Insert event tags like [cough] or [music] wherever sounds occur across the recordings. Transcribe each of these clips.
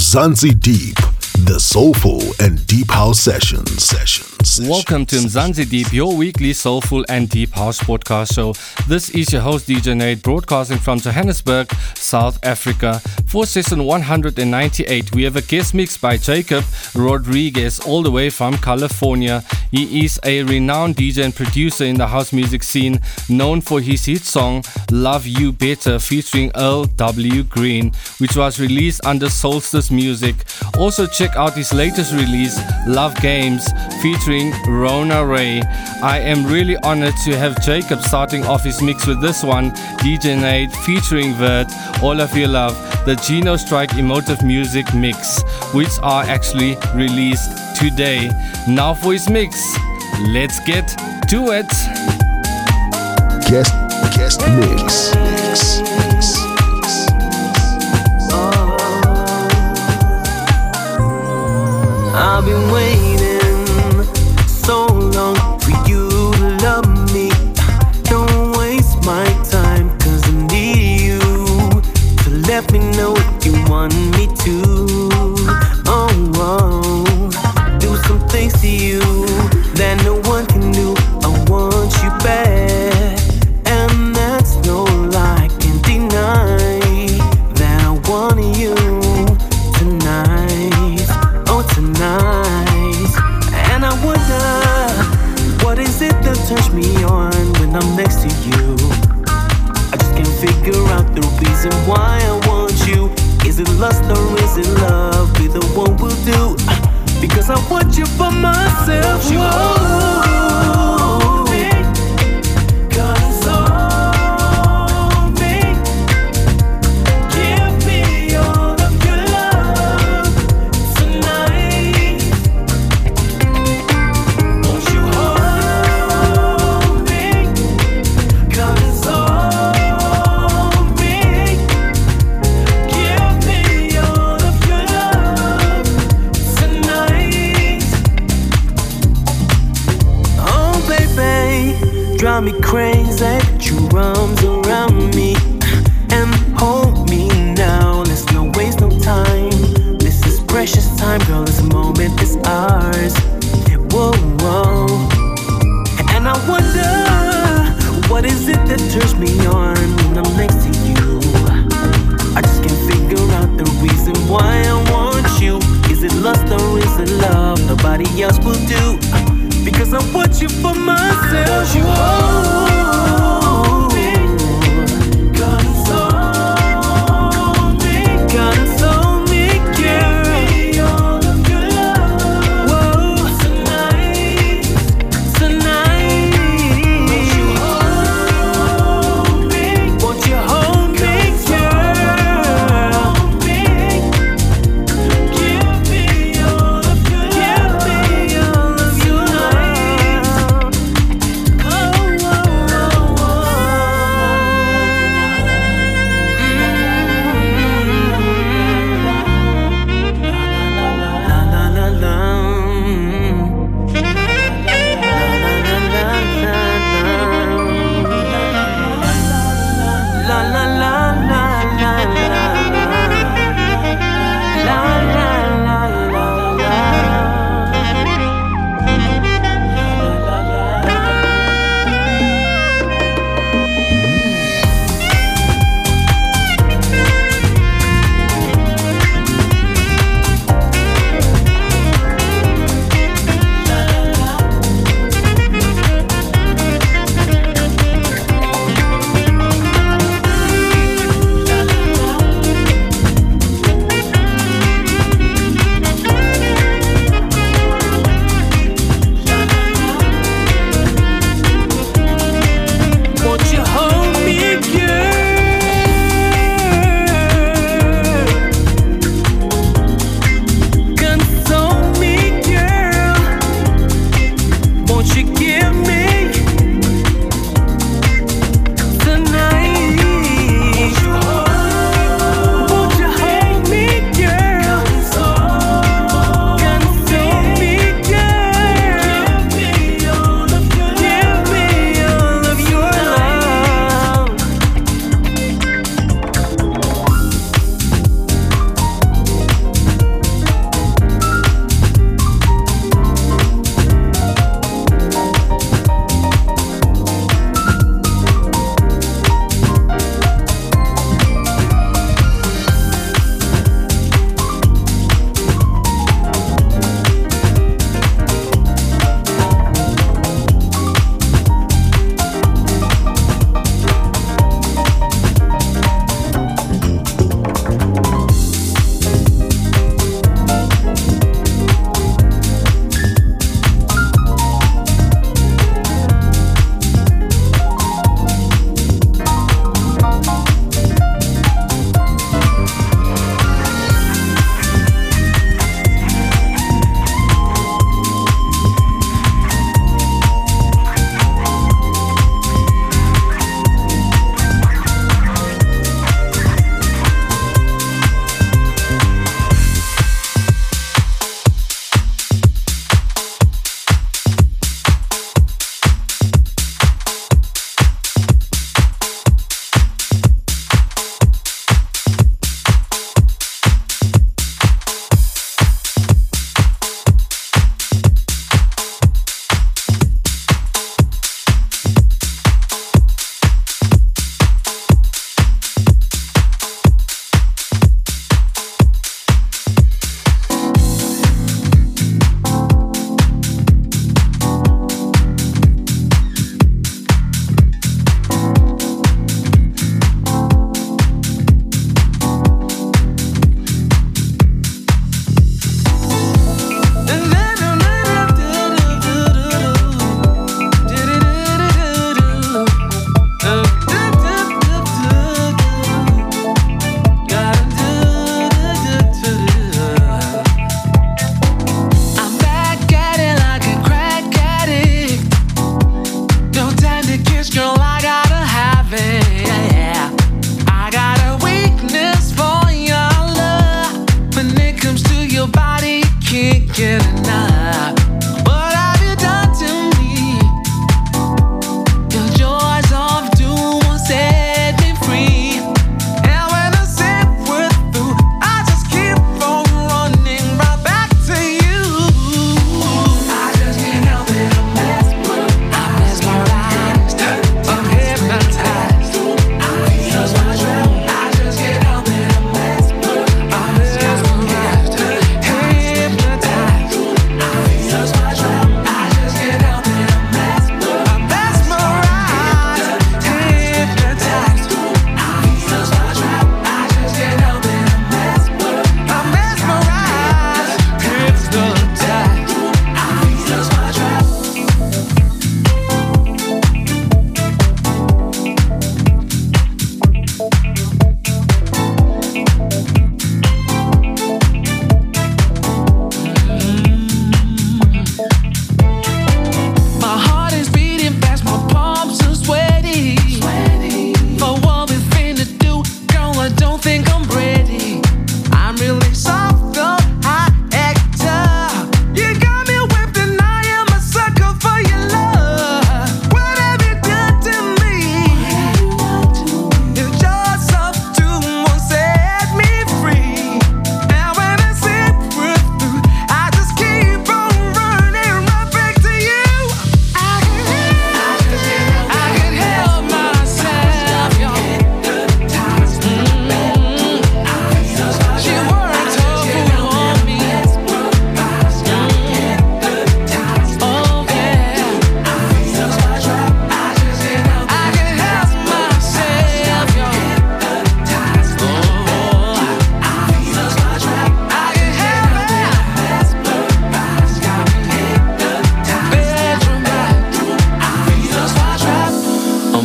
Mzansi Deep, the soulful and deep house session Sessions. Welcome to Mzansi Deep, your weekly soulful and deep house podcast show. This is your host DJ Nate, broadcasting from Johannesburg, South Africa. For session 198, we have a guest mix by Jacob Rodriguez, all the way from California. He is a renowned DJ and producer in the house music scene, known for his hit song Love You Better featuring Earl W. Green, which was released under Solstice Music. Also, check out his latest release, Love Games, featuring Rona Ray. I am really honored to have Jacob starting off his mix with this one, DJ Nate featuring Vert, All of Your Love, the Geno Strike Emotive Music Mix, which are actually released today. Now for his mix, let's get to it. Guest, guest mix. mix. I've been waiting to. Oh, oh. do some things to you that no one can do. I want you back, and that's no lie. Can't deny that I want you tonight. Oh, tonight. And I wonder, what is it that turns me on when I'm next to you? I just can't figure out the reason why I want you. Is it lust or is it love? Either one will do. Because I want you for myself. Whoa.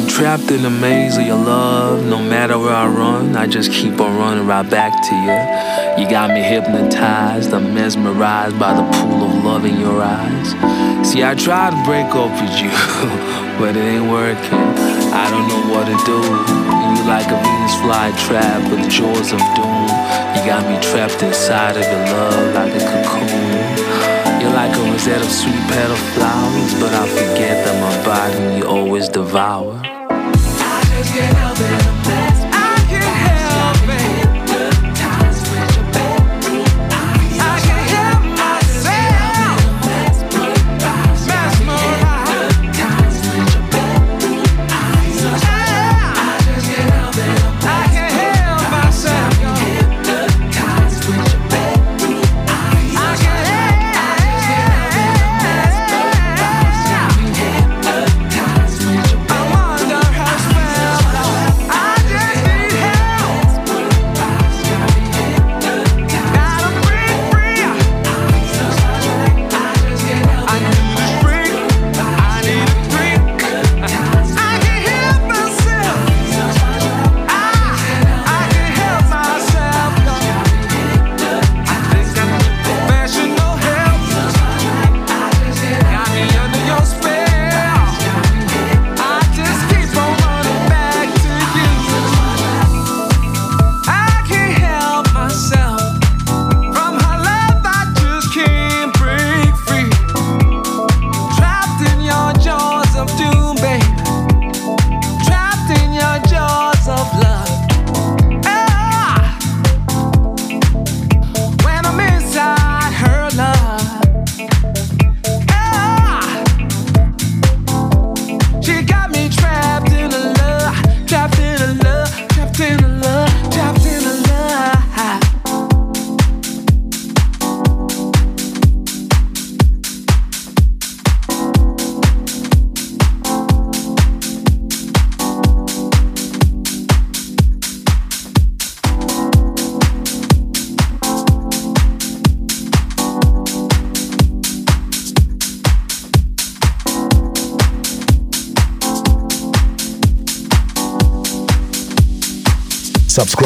Trapped in the maze of your love. No matter where I run, I just keep on running right back to you. You got me hypnotized, I'm mesmerized by the pool of love in your eyes. See, I tried to break up with you, [laughs] but it ain't working. I don't know what to do. You like a Venus flytrap with the jaws of doom. You got me trapped inside of your love like a cocoon. A rosette of sweet petal flowers, but I forget that my body you always devour.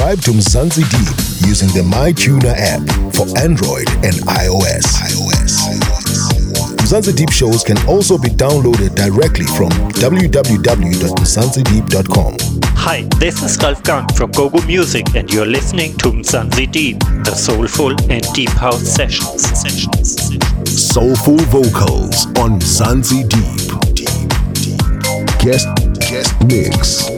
Subscribe to Mzansi Deep using the MyTuner app for Android and iOS. iOS. Mzansi Deep shows can also be downloaded directly from www.mzansideep.com. Hi, this is Ralf Gum from GoGo Music, and you're listening to Mzansi Deep, the soulful and deep house sessions. sessions. Soulful vocals on Mzansi Deep. Deep, deep. Guest, guest mix.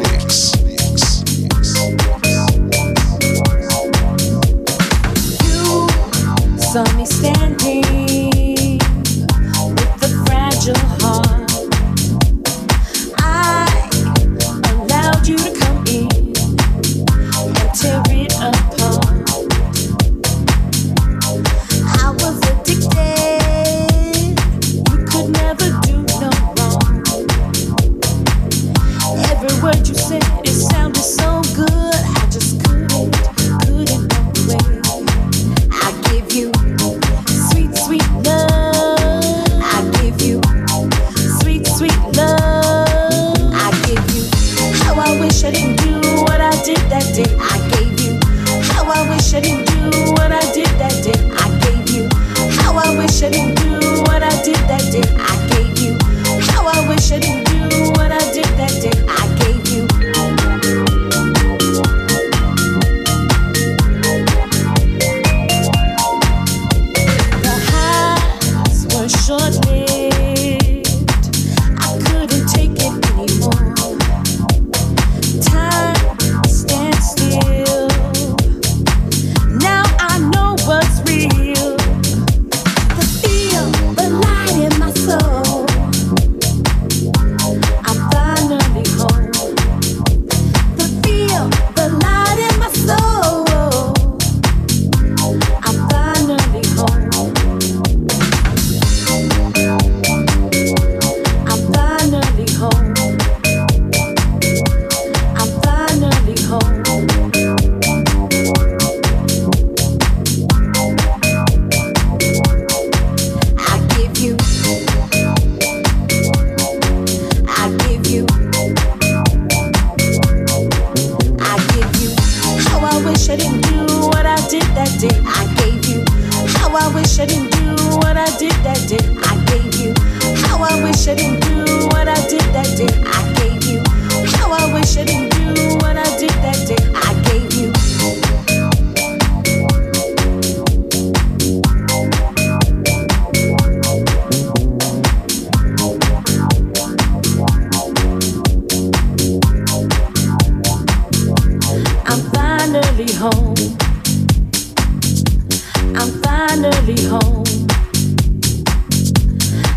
finally home.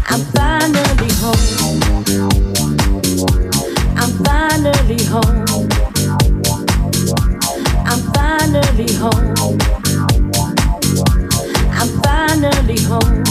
I'm finally home. I'm finally home. I'm finally home. I'm finally home.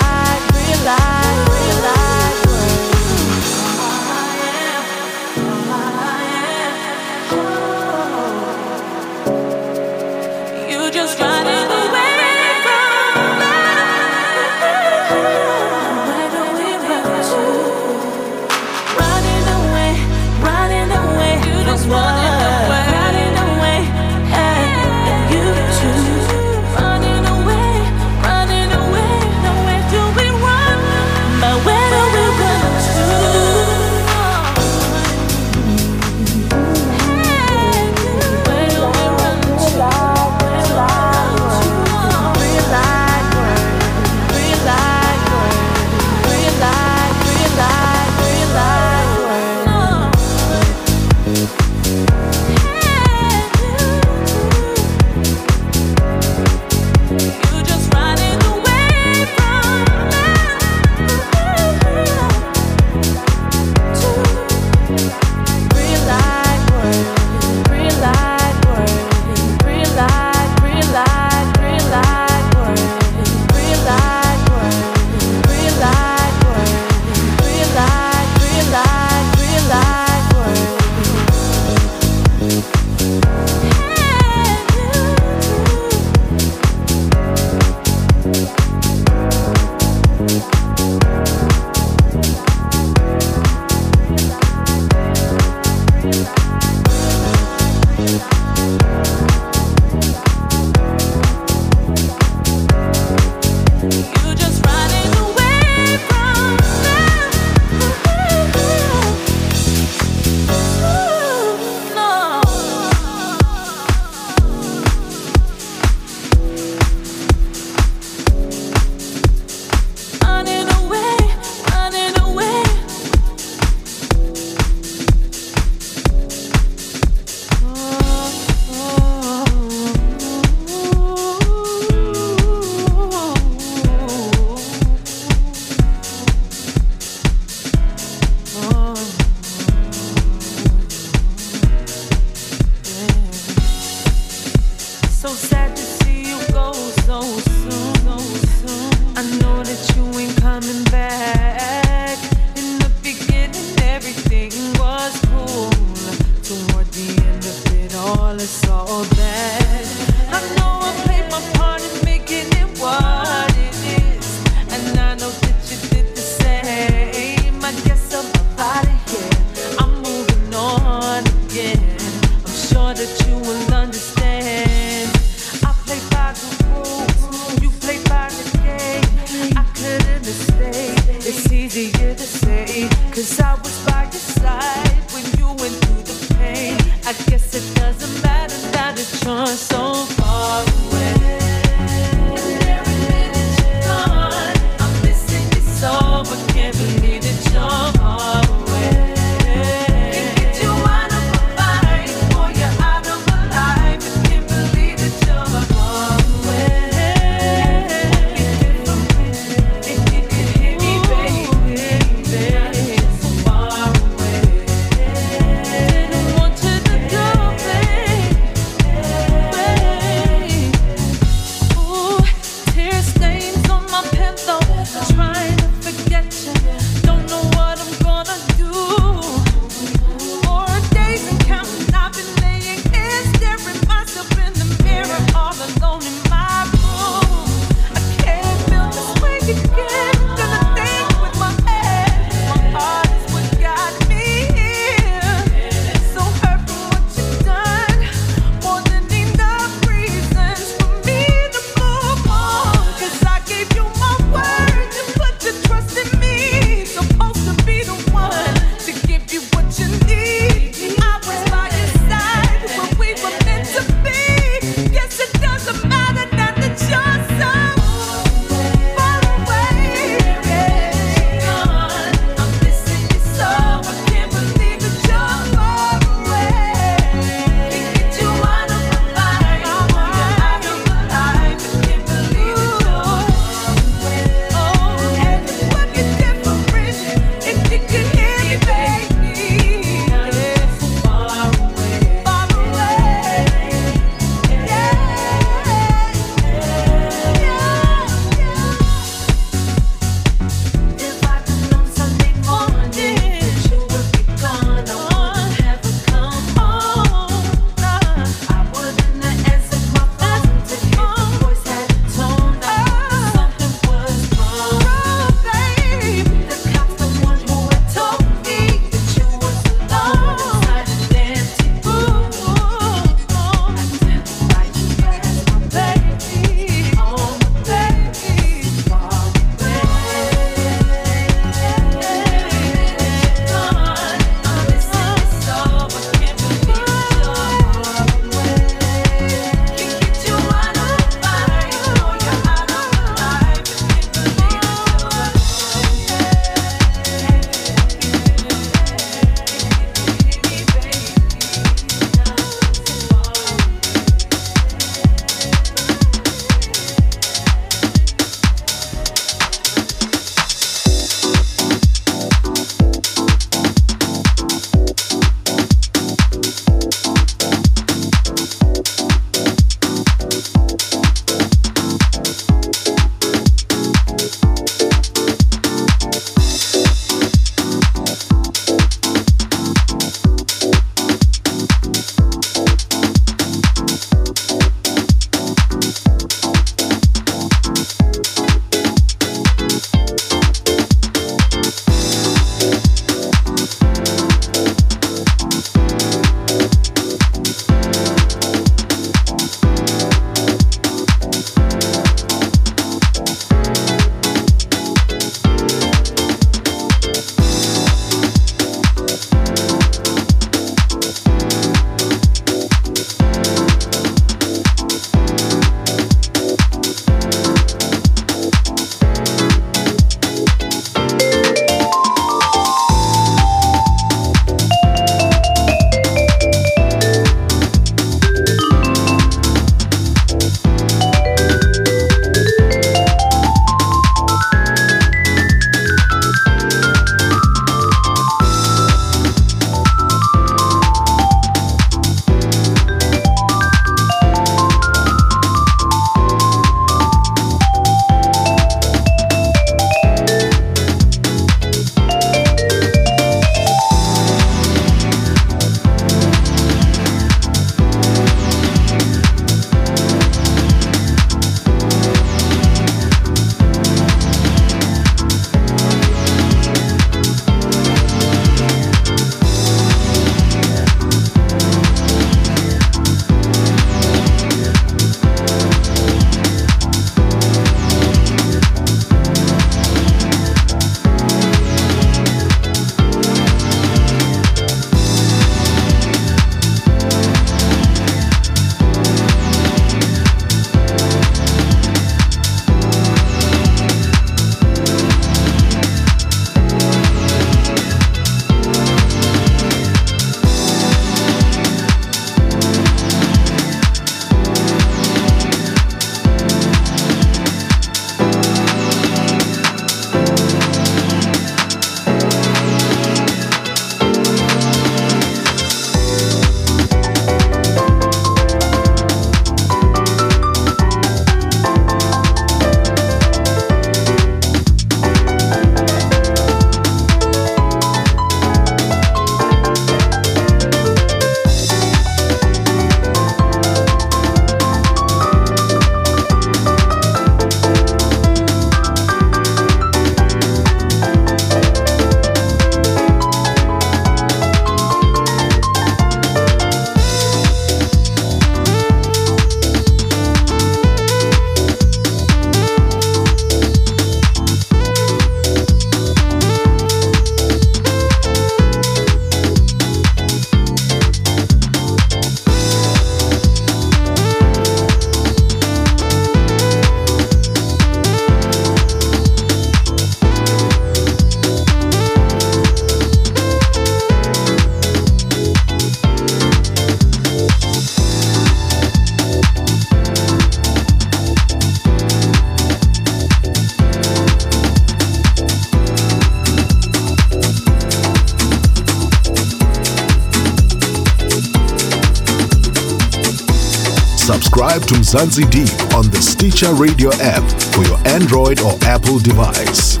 Subscribe to Mzansi Deep on the Stitcher Radio app for your Android or Apple device.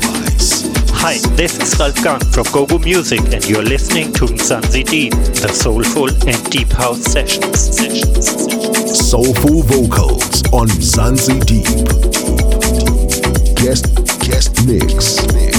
Hi, this is Gum from GoGo Music, and you're listening to Mzansi Deep, the soulful and deep house sessions. sessions. Soulful vocals on Mzansi Deep. Guest guest mix mix.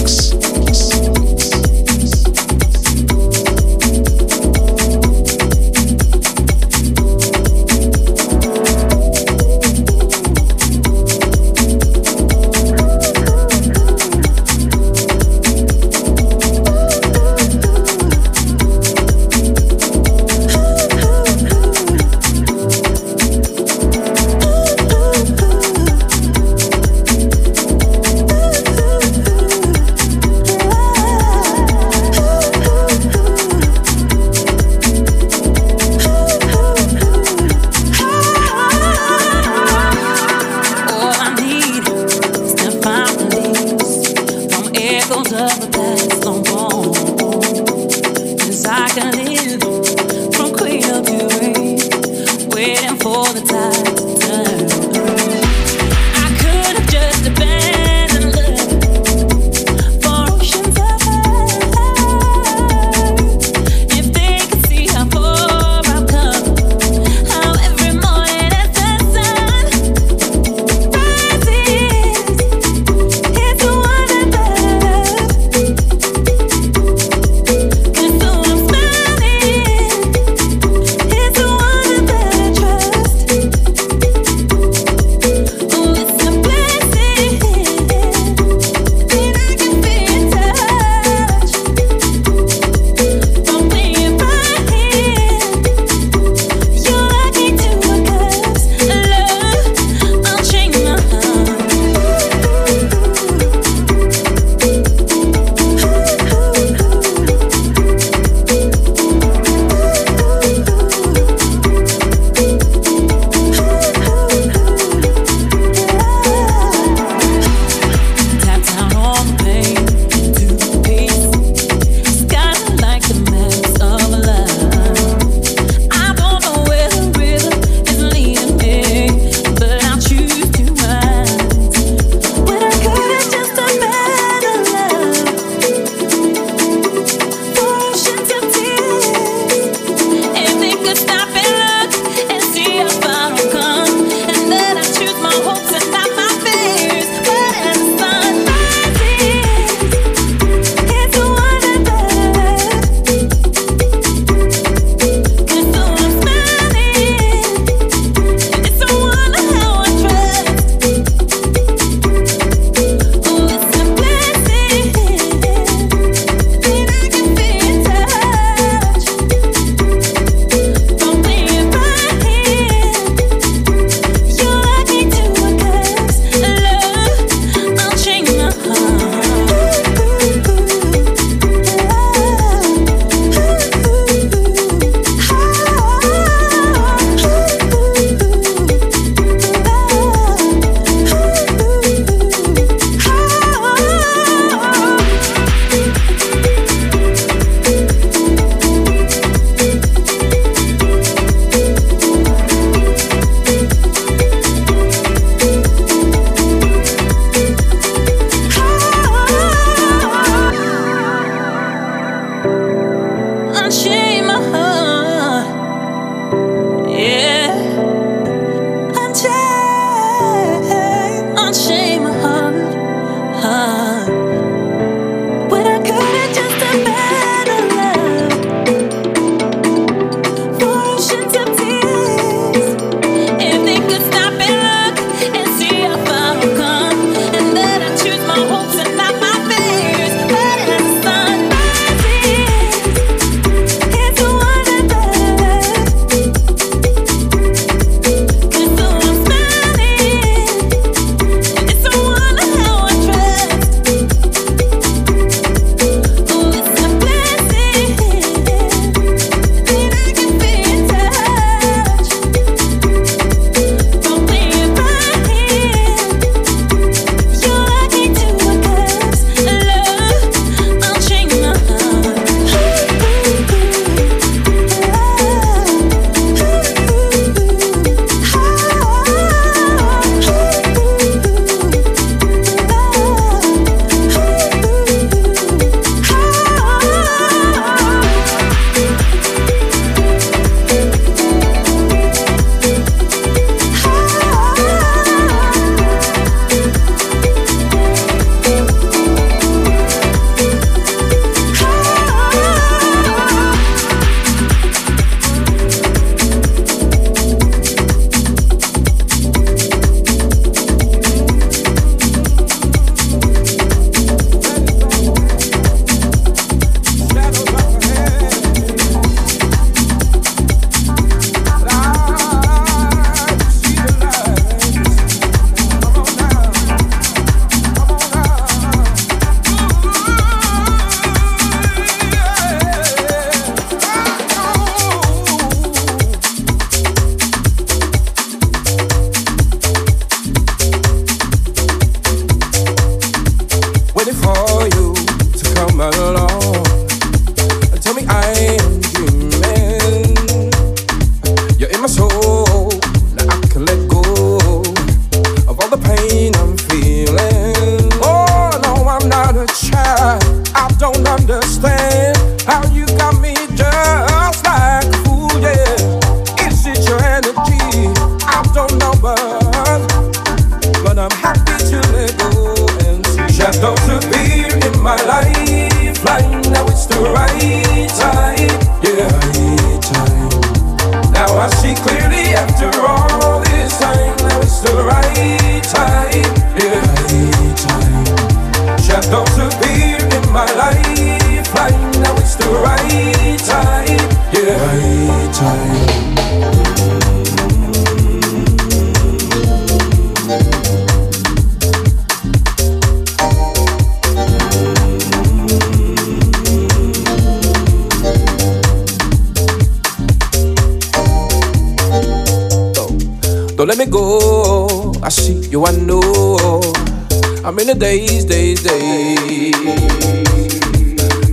days, days.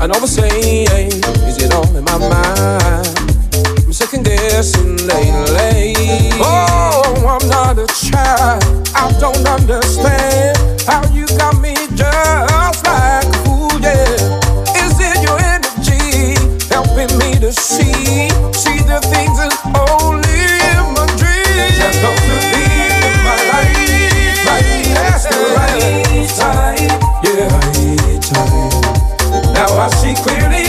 And all the same, is it all in my mind? I'm second guessing lately. Oh, I'm not a child. I don't understand how you got me just like a fool, yeah. Is it your energy helping me to see, see the things in old? She clearly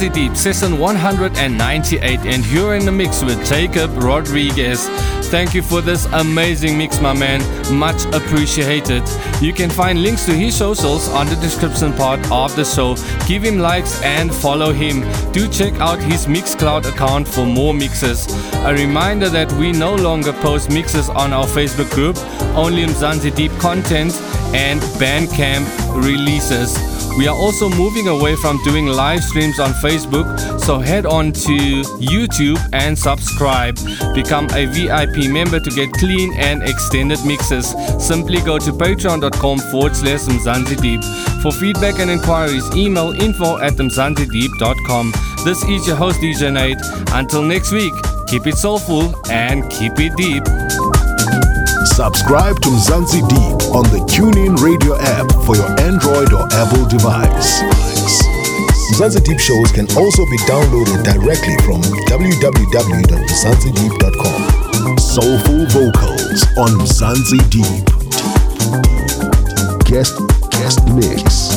Mzansi Deep, session 198, and you're in the mix with Jacob Rodriguez. Thank you for this amazing mix, my man. Much appreciated. You can find links to his socials on the description part of the show. Give him likes and follow him. Do check out his Mixcloud account for more mixes. A reminder that we no longer post mixes on our Facebook group, only Mzansi Deep content and Bandcamp releases. We are also moving away from doing live streams on Facebook, so head on to YouTube and subscribe. Become a VIP member to get clean and extended mixes. Simply go to patreon.com forward slash Mzansi Deep. For feedback and inquiries, email info at mzansideep.com. This is your host, DJ Nate. Until next week, keep it soulful and keep it deep. Subscribe to Mzansi Deep on the TuneIn Radio app for your Android or Apple device. Mzansi Deep shows can also be downloaded directly from www.mzansideep.com. Soulful vocals on Mzansi Deep. Guest guest mix. mix.